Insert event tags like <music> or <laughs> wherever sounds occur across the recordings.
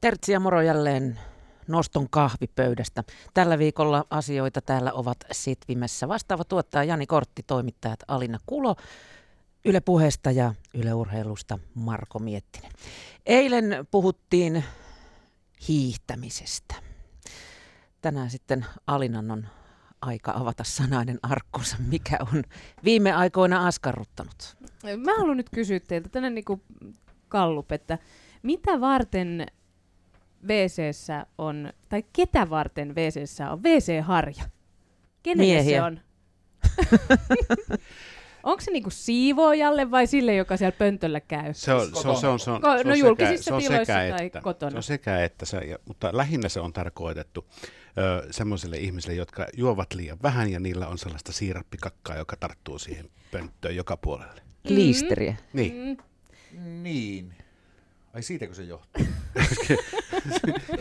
Tertsi ja moro jälleen noston kahvipöydästä. Tällä viikolla asioita täällä ovat Sitvimessä. Vastaava tuottaja Jani Kortti, toimittajat Alina Kulo, Yle Puheesta ja Yle Urheilusta Marko Miettinen. Eilen puhuttiin hiihtämisestä. Tänään sitten Alinan on aika avata sanainen arkkunsa, mikä on viime aikoina askarruttanut. Mä haluan nyt kysyä teiltä tänne niin kallup, että mitä varten wc on, tai ketä varten wc on WC-harja? Kenelle Miehiä. se on? <laughs> Onko se niinku siivoojalle vai sille, joka siellä pöntöllä käy? Se on, se on, se on, se on, Ko- se on no sekä- julkisissa se on tiloissa sekä tai että, kotona. Se on sekä että, se, ja, mutta lähinnä se on tarkoitettu ö, semmoisille ihmisille, jotka juovat liian vähän ja niillä on sellaista siirappikakkaa, joka tarttuu siihen pönttöön joka puolelle. Liisteriä. Niin, Mm, Niin. Ai siitäkö se johtuu?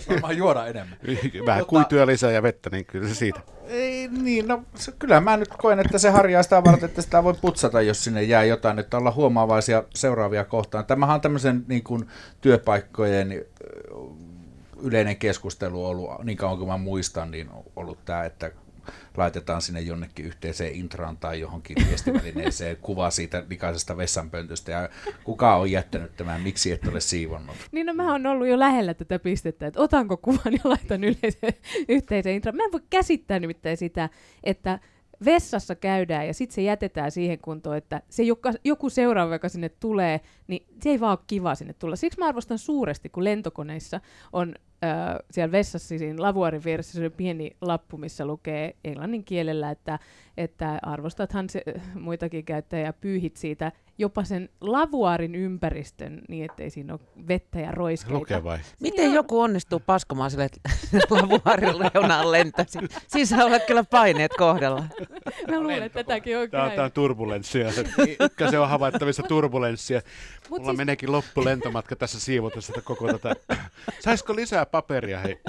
Varmaan juoda enemmän. <laughs> vähän Mutta- kuituja lisää ja vettä, niin kyllä se siitä. Ei, niin, no se, kyllä mä nyt koen, että se harjaa sitä varten, että sitä voi putsata, jos sinne jää jotain, että olla huomaavaisia seuraavia kohtaan. Tämähän on tämmöisen niin kuin, työpaikkojen yleinen keskustelu ollut, niin kauan kuin mä muistan, niin ollut tämä, että laitetaan sinne jonnekin yhteiseen intraan tai johonkin viestivälineeseen <laughs> kuva siitä likaisesta vessanpöntöstä ja kuka on jättänyt tämän, miksi et ole siivonnut. Niin no mä oon ollut jo lähellä tätä pistettä, että otanko kuvan ja laitan yleiseen yhteiseen intro. Mä en voi käsittää nimittäin sitä, että vessassa käydään ja sitten se jätetään siihen kuntoon, että se joka, joku seuraava, joka sinne tulee, niin se ei vaan ole kiva sinne tulla. Siksi mä arvostan suuresti, kun lentokoneissa on siellä vessassa siinä lavuaarin vieressä se pieni lappu, missä lukee englannin kielellä, että, että arvostathan se, <laughs> muitakin käyttäjiä ja pyyhit siitä jopa sen lavuaarin ympäristön niin, ettei siinä ole vettä ja roiskeita. Lukee vai? Miten joku onnistuu paskomaan sille, että <laughs> lavuaarin reunaan lentäisi? Siis saa olla kyllä paineet kohdalla. Mä luulen, että tätäkin on Tämä on, tää on turbulenssia. Ykkösen on havaittavissa turbulenssia. Mut Mulla siis- meneekin loppulentomatka tässä siivotessa koko tätä. Saisiko lisää paperia, hei?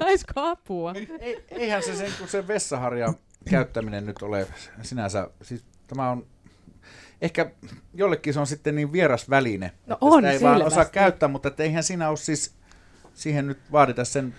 Saisiko apua? Ei, eihän se sen, kun se vessaharjan käyttäminen nyt ole sinänsä, siis tämä on, ehkä jollekin se on sitten niin vieras väline, No että on, sitä ei vaan osaa käyttää, mutta että eihän siinä ole siis, siihen nyt vaadita sen,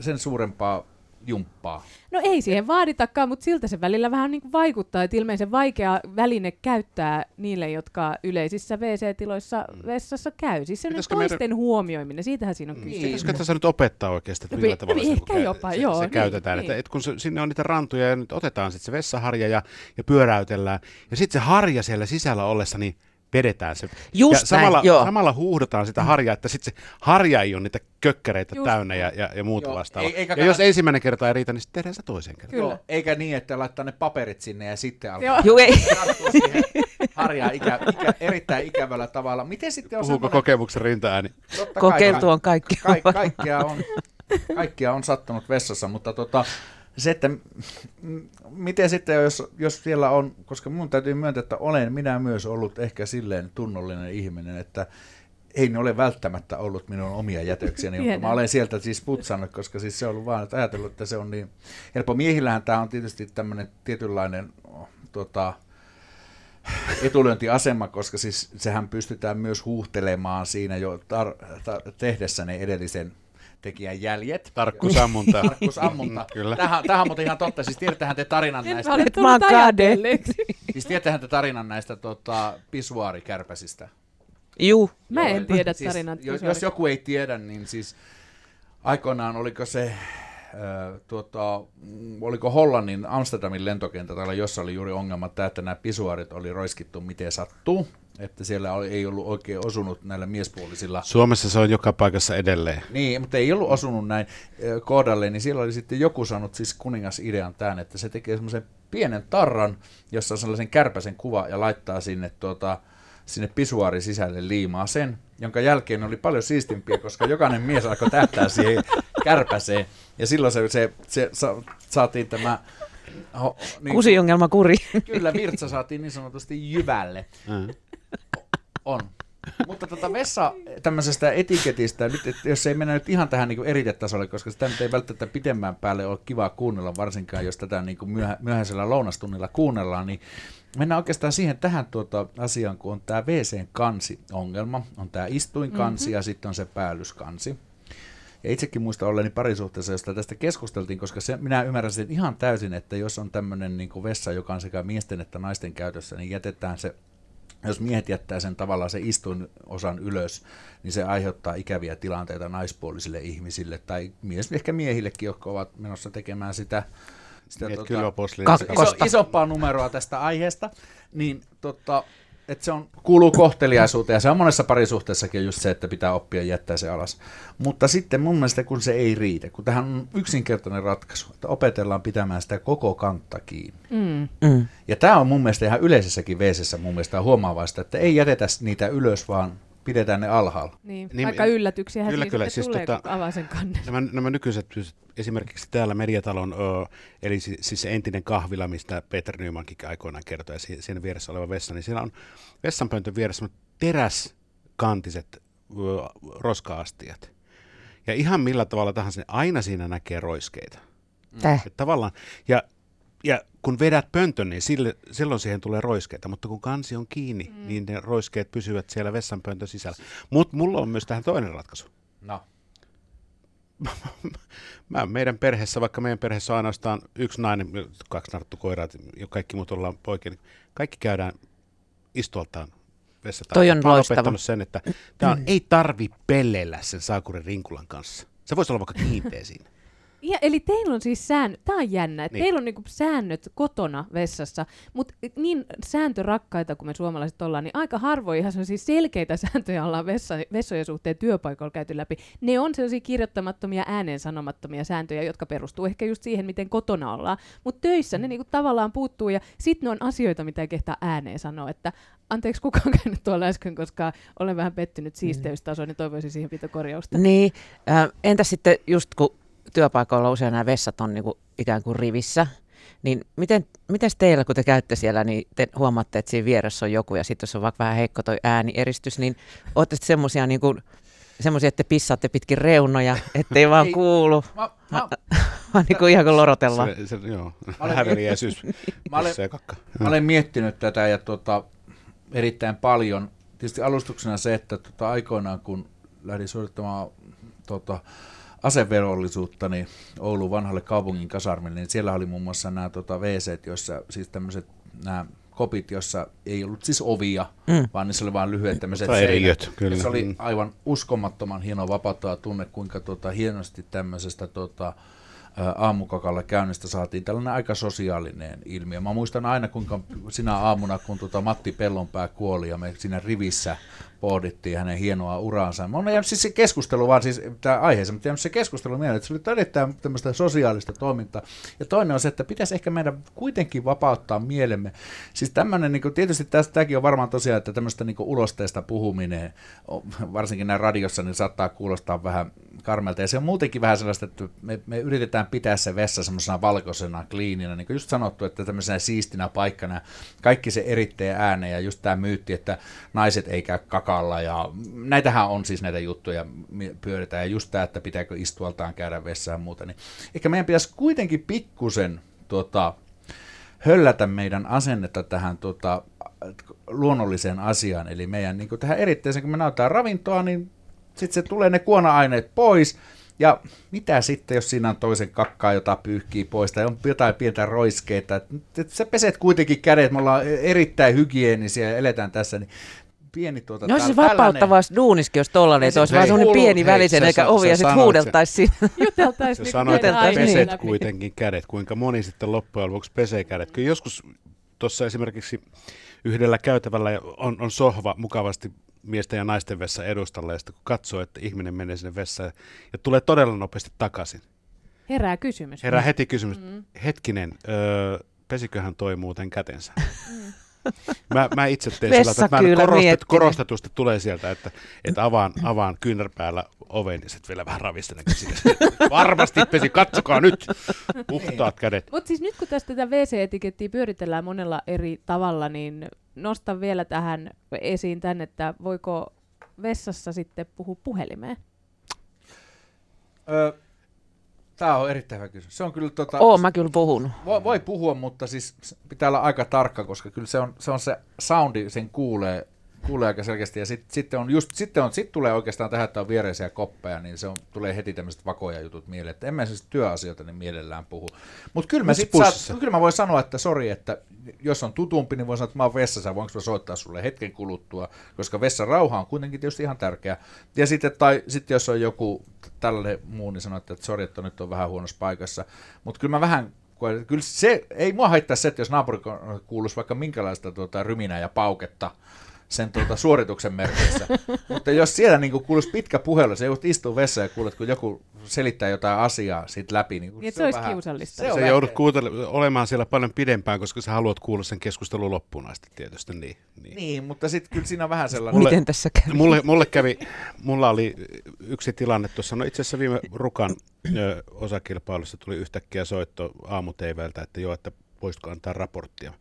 sen suurempaa jumppaa. No ei siihen vaaditakaan, mutta siltä se välillä vähän niin kuin vaikuttaa, että ilmeisen vaikea väline käyttää niille, jotka yleisissä WC-tiloissa vessassa käy. Siis se Mm. Pitäisikö meidän- toisten huomioiminen, siitähän siinä on kyse. Niin. Pitäisikö tässä nyt opettaa oikeasti, että No, millä vi- tavalla se, ehkä käy- jopa, se, joo, se niin, käytetään. niin. Että, et kun se, sinne on niitä rantuja ja nyt otetaan sitten se vessaharja ja, ja pyöräytellään. Ja sitten se harja siellä sisällä ollessa, niin vedetään se. Just ja näin, samalla, joo. samalla huuhdotaan sitä harjaa, että sitten se harja ei ole niitä kökkäreitä Just täynnä ja, ja, ja muuta Joo, vastaavaa. ei- eikä Ja jos kannata- ensimmäinen kerta ei riitä, niin sitten tehdään se toisen kerran. Kyllä. Joo, eikä niin, että laittaa ne paperit sinne ja sitten alkaa Joo. Ei. harjaan ikä, ikä, erittäin ikävällä tavalla. Miten sitten on Puhuuko semmoinen- kokemuksen rintaääni? Kokeiltu on kaikki. Ka- kaikkea, on, kaikkea on sattunut vessassa, mutta tota, se, että miten sitten, jos, jos siellä on, koska minun täytyy myöntää, että olen minä myös ollut ehkä silleen tunnollinen ihminen, että ei ne ole välttämättä ollut minun omia jätöksiäni, <laughs> mutta Tiedän. mä olen sieltä siis putsannut, koska siis se on ollut vaan, että ajatellut, että se on niin helppo. Miehillähän tämä on tietysti tämmöinen tietynlainen tota, etulyöntiasema, koska siis sehän pystytään myös huuhtelemaan siinä jo tar- tar- tehdessä ne edellisen tekijän jäljet. Tarkkuusammunta. <laughs> Tarkkuusammunta. Kyllä. Tähän, tähän on muuten ihan totta. Siis tiedättehän te tarinan Nyt näistä, mä olen Et mä oon tullut kade. ajatelleeksi. siis tiedättehän te tarinan näistä tota, pisuaarikärpäsistä. Juu, Mä en tiedä siis, tarinan. jo- Jos joku ei tiedä, niin siis aikoinaan oliko se, tuota, mm, oliko Hollannin Amsterdamin lentokentällä, jossa oli juuri ongelma tämä, että nämä pisuaarit oli roiskittu miten sattuu, että siellä oli, ei ollut oikein osunut näillä miespuolisilla Suomessa se on joka paikassa edelleen. niin, mutta ei ollut osunut näin ö, kohdalle, niin siellä oli sitten joku saanut siis kuningas idean tämän, että se tekee semmoisen pienen tarran, jossa on sellaisen kärpäsen kuva ja laittaa sinne, tuota, sinne pisuaarin sisälle liimaa sen, jonka jälkeen oli paljon siistimpiä, koska jokainen mies alkoi tähtää siihen kärpäseen. Ja silloin se, se, se sa, saatiin tämä... Ho, niin, kusiongelma kuri. Kyllä, virtsa saatiin niin sanotusti jyvälle. Mm. On. Mutta tota vessa tämmöisestä etiketistä, nyt, että jos ei mennä nyt ihan tähän niin eritetasolle, koska sitä nyt ei välttämättä pitemmän päälle ole kiva kuunnella, varsinkaan jos tätä niin kuin myöhä, myöhäisellä lounastunnilla kuunnellaan, niin mennään oikeastaan siihen tähän tuota asiaan, kun on tämä WCn kansi-ongelma. On tämä istuinkansi mm-hmm. ja sitten on se päällyskansi. Ja itsekin muistan olleeni parisuhteessa, josta tästä keskusteltiin, koska se, minä ymmärrän ihan täysin, että jos on tämmöinen niin vessa, joka on sekä miesten että naisten käytössä, niin jätetään se jos miehet jättää sen tavallaan se istuin osan ylös, niin se aiheuttaa ikäviä tilanteita naispuolisille ihmisille tai mies, ehkä miehillekin, jotka ovat menossa tekemään sitä, sitä tuota, iso, isompaa numeroa tästä aiheesta. Niin tota, että se on, kuuluu kohteliaisuuteen ja se on monessa parisuhteessakin just se, että pitää oppia jättää se alas. Mutta sitten mun mielestä kun se ei riitä, kun tähän on yksinkertainen ratkaisu, että opetellaan pitämään sitä koko kantta kiinni. Mm. Mm. Ja tämä on mun mielestä ihan yleisessäkin veesessä mun mielestä huomaavaista, että ei jätetä niitä ylös, vaan pidetään ne alhaalla. Niin, niin aika yllätyksiä kyllä, kyllä, siis tulee, tota, kun avaa sen kannen. Nämä, nämä nykyiset, esimerkiksi täällä Mediatalon, ö, eli siis, siis se entinen kahvila, mistä Peter Nymankin aikoinaan kertoi, ja siinä vieressä oleva vessa, niin siellä on vessanpöntön vieressä teräskantiset ö, roska-astiat. Ja ihan millä tavalla tahansa, niin aina siinä näkee roiskeita. Täh. tavallaan, ja ja kun vedät pöntön, niin sille, silloin siihen tulee roiskeita, mutta kun kansi on kiinni, mm. niin ne roiskeet pysyvät siellä vessanpöntön sisällä. Mutta mulla on myös tähän toinen ratkaisu. No. <laughs> Mä, meidän perheessä, vaikka meidän perheessä on ainoastaan yksi nainen, kaksi narttukoiraa ja kaikki muut ollaan poikia, niin kaikki käydään istualtaan vessata. Toi on loistava. sen, että tää on, ei tarvi pelleillä sen saakurin rinkulan kanssa. Se voisi olla vaikka kiinteä <laughs> siinä. Ja, eli teillä on siis säännöt, tämä on jännä, että niin. teillä on niinku säännöt kotona vessassa, mutta niin sääntörakkaita kuin me suomalaiset ollaan, niin aika harvoin ihan siis selkeitä <laughs> sääntöjä ollaan vessa, vessojen suhteen työpaikoilla käyty läpi. Ne on sellaisia kirjoittamattomia, ääneen sanomattomia sääntöjä, jotka perustuu ehkä just siihen, miten kotona ollaan, mutta töissä ne niinku tavallaan puuttuu ja sitten ne on asioita, mitä ei kehtaa ääneen sanoa, että anteeksi kukaan käynyt tuolla äsken, koska olen vähän pettynyt mm. siisteystasoon, niin toivoisin siihen pitokorjausta. Niin, äh, entä sitten just kun työpaikoilla usein nämä vessat on niin kuin ikään kuin rivissä, niin miten, miten teillä, kun te käytte siellä, niin te huomaatte, että siinä vieressä on joku ja sitten jos on vaikka vähän heikko toi äänieristys, niin olette sitten semmoisia niin kuin, semmoisia, että te pissaatte pitkin reunoja, ettei vaan Ei, kuulu. Mä, mä, vaan niin kuin ihan kuin lorotellaan. Se, se, joo, häveliäisyys. mä, olen, mä olen miettinyt tätä ja tuota, erittäin paljon. Tietysti alustuksena se, että tuota, aikoinaan kun lähdin suorittamaan tuota, asevelvollisuutta niin Oulun vanhalle kaupungin kasarmille, niin siellä oli muun muassa nämä tota, WC, joissa siis tämmöiset nämä kopit, jossa ei ollut siis ovia, mm. vaan niissä oli vain lyhyet tämmöiset seinät. Kyllä. se oli mm. aivan uskomattoman hieno vapauttava tunne, kuinka tota, hienosti tämmöisestä tota, aamukakalla käynnistä saatiin tällainen aika sosiaalinen ilmiö. Mä muistan aina, kuinka sinä aamuna, kun tuota Matti Pellonpää kuoli ja me siinä rivissä pohdittiin hänen hienoa uraansa. Mä jäänyt siis se keskustelu, vaan siis tämä aiheeseen, mutta se keskustelu mieleen, että se oli erittäin tämmöistä sosiaalista toimintaa. Ja toinen on se, että pitäisi ehkä meidän kuitenkin vapauttaa mielemme. Siis tämmöinen, niin tietysti tästäkin on varmaan tosiaan, että tämmöistä niin ulosteesta puhuminen, varsinkin näin radiossa, niin saattaa kuulostaa vähän karmelta. Ja se on muutenkin vähän sellaista, että me, me yritetään pitää se vessa semmoisena valkoisena, kliininä, niin kuin just sanottu, että tämmöisenä siistinä paikkana, kaikki se eritteen ääne ja just tämä myytti, että naiset ei käy kakalla ja näitähän on siis näitä juttuja pyöritään. Ja just tämä, että pitääkö istualtaan käydä vessaan ja muuta, niin ehkä meidän pitäisi kuitenkin pikkusen tota, höllätä meidän asennetta tähän tota, luonnolliseen asiaan, eli meidän niin tähän eritteeseen, kun me nautaan ravintoa, niin sitten se tulee ne kuona-aineet pois, ja mitä sitten, jos siinä on toisen kakkaa, jota pyyhkii pois, tai on jotain pientä roiskeita, että sä peset kuitenkin kädet, me ollaan erittäin hygienisiä ja eletään tässä, niin pieni tuota... No siis vapauttavaa duuniskin, jos tollanen, että olisi vaan semmoinen pieni välisen, eikä ovi, ja sitten huudeltaisiin. <laughs> Juteltaisiin. Sä sanoit, että peset kuitenkin kädet, kuinka moni sitten loppujen lopuksi pesee kädet. Kyllä joskus tuossa esimerkiksi yhdellä käytävällä on, on sohva mukavasti miesten ja naisten vessa edustalla, ja sitten kun katsoo, että ihminen menee sinne vessaan ja tulee todella nopeasti takaisin. Herää kysymys. Herää heti kysymys. Mm. Hetkinen, öö, pesiköhän toi muuten kätensä? Mm. <laughs> Mä, mä itse teen sillä, että mä korostet, korostetusti tulee sieltä, että, että avaan, avaan kyynärpäällä oven ja sitten vielä vähän ravistelen <laughs> Varmasti pesi, katsokaa nyt, puhtaat kädet. Mutta siis nyt kun tästä tätä WC-etikettiä pyöritellään monella eri tavalla, niin nostan vielä tähän esiin tän, että voiko vessassa sitten puhua puhelimeen? Öö, Tämä on erittäin hyvä kysymys. Se on kyllä tota, Oon mä kyllä puhun. Voi, voi puhua, mutta siis pitää olla aika tarkka, koska kyllä se on se, on se soundi, sen kuulee kuulee aika selkeästi. Ja sitten sit on just, sitten on, sit tulee oikeastaan tähän, että on viereisiä koppeja, niin se on, tulee heti tämmöiset vakoja jutut mieleen. Että en mä siis työasioita niin mielellään puhu. Mutta kyllä, mä sit saat, kyllä mä voin sanoa, että sori, että jos on tutumpi, niin voin sanoa, että mä oon vessassa, voinko mä soittaa sulle hetken kuluttua, koska vessan rauha on kuitenkin tietysti ihan tärkeä. Ja sitten, tai sitten jos on joku tällainen muu, niin sanoo, että sori, että nyt on vähän huonossa paikassa. Mutta kyllä mä vähän Kyllä se, ei mua haittaa se, että jos naapuri kuuluisi vaikka minkälaista tuota, ryminää ja pauketta, sen tuota, suorituksen merkissä. <laughs> Mutta jos siellä niin kuulisi pitkä puhelu, se joudut istua vessaan ja kuulet, kun joku selittää jotain asiaa siitä läpi. Niin, niin se, se olisi vähän, kiusallista. Se, se joudut kuuntele- olemaan siellä paljon pidempään, koska sä haluat kuulla sen keskustelun loppuun asti tietysti. Niin, niin. niin mutta sitten kyllä siinä on vähän sellainen... Mulle, Miten tässä kävi? Mulle, mulle kävi, mulla oli yksi tilanne tuossa, no itse asiassa viime Rukan ö, osakilpailussa tuli yhtäkkiä soitto aamuteivältä, että joo, että voisitko antaa raporttia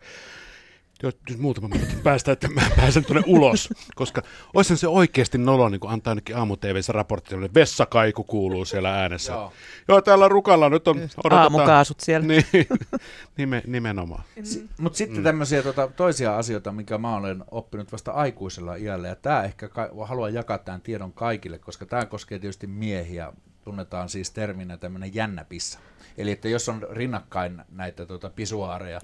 jos muutama minuutin päästä, että mä pääsen tuonne ulos, koska olisi se oikeasti nolo niin kun antaa ainakin aamu se raportti, että vessakaiku kuuluu siellä äänessä. Joo. Joo, täällä rukalla nyt on... Aamukaasut siellä. Niin, <laughs> nime, nimenomaan. Si- Mutta sitten mm. tämmöisiä tota, toisia asioita, mikä mä olen oppinut vasta aikuisella iällä, ja tämä ehkä ka- haluan jakaa tämän tiedon kaikille, koska tämä koskee tietysti miehiä, tunnetaan siis terminä tämmöinen jännäpissa. Eli että jos on rinnakkain näitä tota, pisuaareja,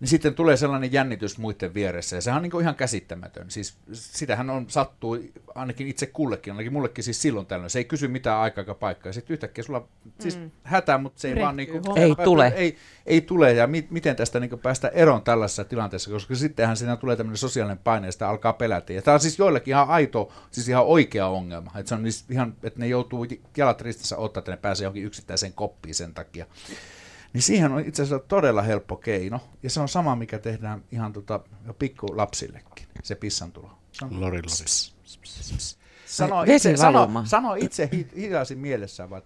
niin sitten tulee sellainen jännitys muiden vieressä, ja sehän on niin kuin ihan käsittämätön. Siis sitähän on sattuu ainakin itse kullekin, ainakin mullekin siis silloin tällöin. Se ei kysy mitään aikaa eikä paikkaa, ja sitten yhtäkkiä sulla siis mm. hätää, mutta se ei Rekkyy, vaan niin kuin, ei tule. Ei, ei tule, ja mi, miten tästä niin kuin päästä eroon tällaisessa tilanteessa, koska sittenhän siinä tulee tämmöinen sosiaalinen paine, ja sitä alkaa pelätä. Ja tämä on siis joillekin ihan aito, siis ihan oikea ongelma, että, se on ihan, että ne joutuu jalat ristissä ottaa, että ne pääsee johonkin yksittäiseen koppiin sen takia. Niin siihen on itse asiassa todella helppo keino, ja se on sama, mikä tehdään ihan tota, jo pikkulapsillekin, se pissantulo. Lori, lori. Sano itse, sano, sano itse hidaisin mielessään, vaan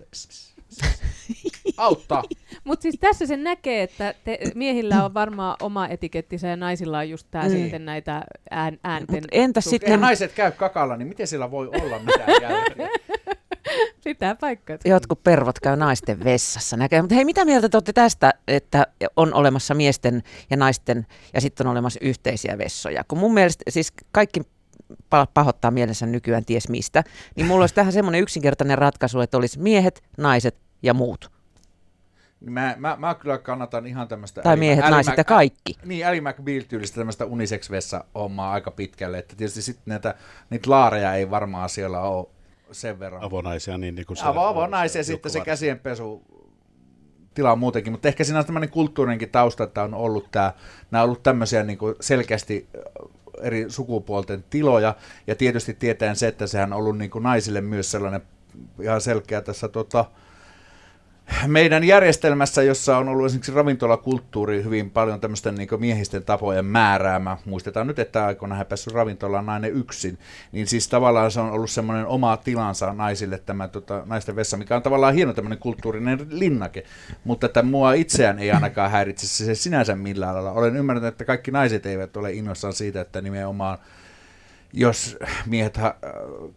auttaa. <laughs> Mutta siis tässä se näkee, että te, miehillä on varmaan oma etikettinsä ja naisilla on just tämä niin. sitten näitä ään, äänten... Mut entä sitten... naiset käy kakalla, niin miten siellä voi olla mitään jälkeä? <laughs> Pitää paikkaa. Jotkut pervot käy naisten vessassa näkee. Mutta hei, mitä mieltä te olette tästä, että on olemassa miesten ja naisten ja sitten on olemassa yhteisiä vessoja? Kun mun mielestä siis kaikki pahoittaa mielensä nykyään ties mistä, niin mulla olisi tähän semmoinen yksinkertainen ratkaisu, että olisi miehet, naiset ja muut. Mä, mä, mä kyllä kannatan ihan tämmöistä... Tai miehet, naiset Mac, ja kaikki. Niin, Ali McBeal-tyylistä tämmöistä unisex-vessa-hommaa aika pitkälle. Että tietysti sitten näitä, niitä laareja ei varmaan siellä ole sen verran. Avonaisia, niin, niin kuin se Avo, avonaisia ja sitten se käsienpesu tila on muutenkin, mutta ehkä siinä on tämmöinen kulttuurinenkin tausta, että on ollut tämä, nämä on ollut tämmöisiä niin kuin selkeästi eri sukupuolten tiloja, ja tietysti tietäen se, että sehän on ollut niin kuin naisille myös sellainen ihan selkeä tässä tota, meidän järjestelmässä, jossa on ollut esimerkiksi ravintolakulttuuri hyvin paljon tämmöisten niin miehisten tapojen määräämä, muistetaan nyt, että aikoinaan hän päässyt ravintolaan nainen yksin, niin siis tavallaan se on ollut semmoinen oma tilansa naisille tämä tota, naisten vessa, mikä on tavallaan hieno tämmöinen kulttuurinen linnake, mutta että mua itseään ei ainakaan häiritse se sinänsä millään lailla. Olen ymmärtänyt, että kaikki naiset eivät ole innoissaan siitä, että nimenomaan jos miehet ha-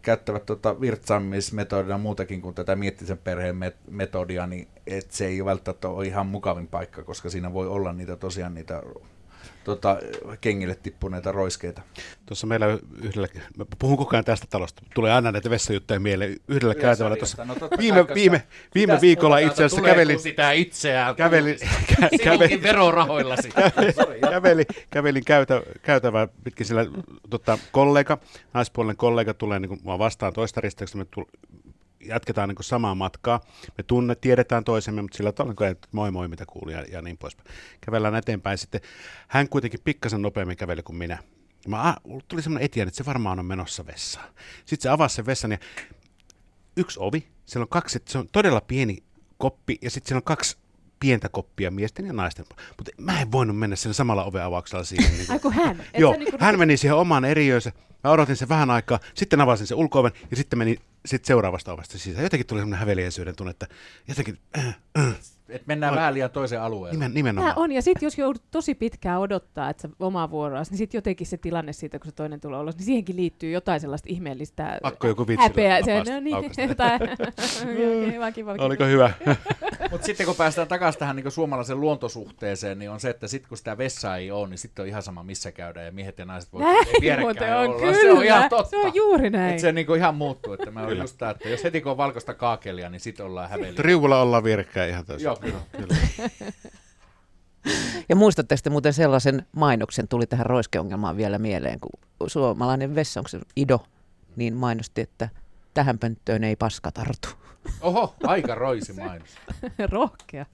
käyttävät tuota virtsaamismetodia muutakin kuin tätä miettisen perheen metodia, niin et se ei välttämättä ole ihan mukavin paikka, koska siinä voi olla niitä tosiaan niitä tota, kengille tippuneita roiskeita. Tuossa meillä yhdellä, mä puhun koko ajan tästä talosta, tulee aina näitä vessajuttuja mieleen, yhdellä Yhdessä käytävällä tuossa. No, viime, viime, viime viikolla itse asiassa kävelin, sitä itseään? kävelin, kä, <laughs> kävelin verorahoillasi. <laughs> kävelin, kävelin käytä, käytävää pitkin sillä tota, kollega, naispuolinen kollega tulee niin kuin, vastaan toista risteyksestä, jatketaan niin samaa matkaa. Me tunne, tiedetään toisemme, mutta sillä tavalla, että moi moi, mitä kuuluu ja, ja niin poispäin. Kävellään eteenpäin. Sitten hän kuitenkin pikkasen nopeammin käveli kuin minä. Mä, tuli semmoinen etiän, että se varmaan on menossa vessaan. Sitten se avasi sen vessan ja yksi ovi, siellä on kaksi, se on todella pieni koppi ja sitten siellä on kaksi pientä koppia miesten ja naisten. Mutta mä en voinut mennä sen samalla oven avauksella siihen. <laughs> Niin Aiku hän? Joo, niin kuin... hän meni siihen omaan eriöönsä. Mä odotin sen vähän aikaa, sitten avasin sen ulko ja sitten meni sit seuraavasta ovesta sisään. Jotenkin tuli semmoinen häveliäisyyden tunne, että jotenkin... Äh, äh. Et mennään no, vähän liian toiseen alueelle. Nimen, nimenomaan. Tämä on, ja sitten jos joudut tosi pitkään odottaa, että sä omaa vuoroasi, niin sitten jotenkin se tilanne siitä, kun se toinen tulee ulos, niin siihenkin liittyy jotain sellaista ihmeellistä Pakko joku vitsi häpeää. Se, no niin, jotain. <laughs> <laughs> kiva, kiva, Oliko hyvä? <laughs> Mutta sitten kun päästään takaisin tähän niin suomalaisen luontosuhteeseen, niin on se, että sitten kun sitä vessaa ei ole, niin sitten on ihan sama missä käydään ja miehet ja naiset voi Näin muuten olla. kyllä. Se on ihan totta. Se on juuri näin. Että se niin kuin ihan muuttuu. Että mä olen just tää, että jos heti kun on valkoista kaakelia, niin sitten ollaan häveliä. Riuvulla ollaan vierekkäin ihan täysin. Joo, kyllä. kyllä. Ja muistatteko te muuten sellaisen mainoksen, tuli tähän roiskeongelmaan vielä mieleen, kun suomalainen vessa, onko se Ido, niin mainosti, että tähän pönttöön ei paska tartu. Oho, aika roisi mainos. <laughs> Rohkea.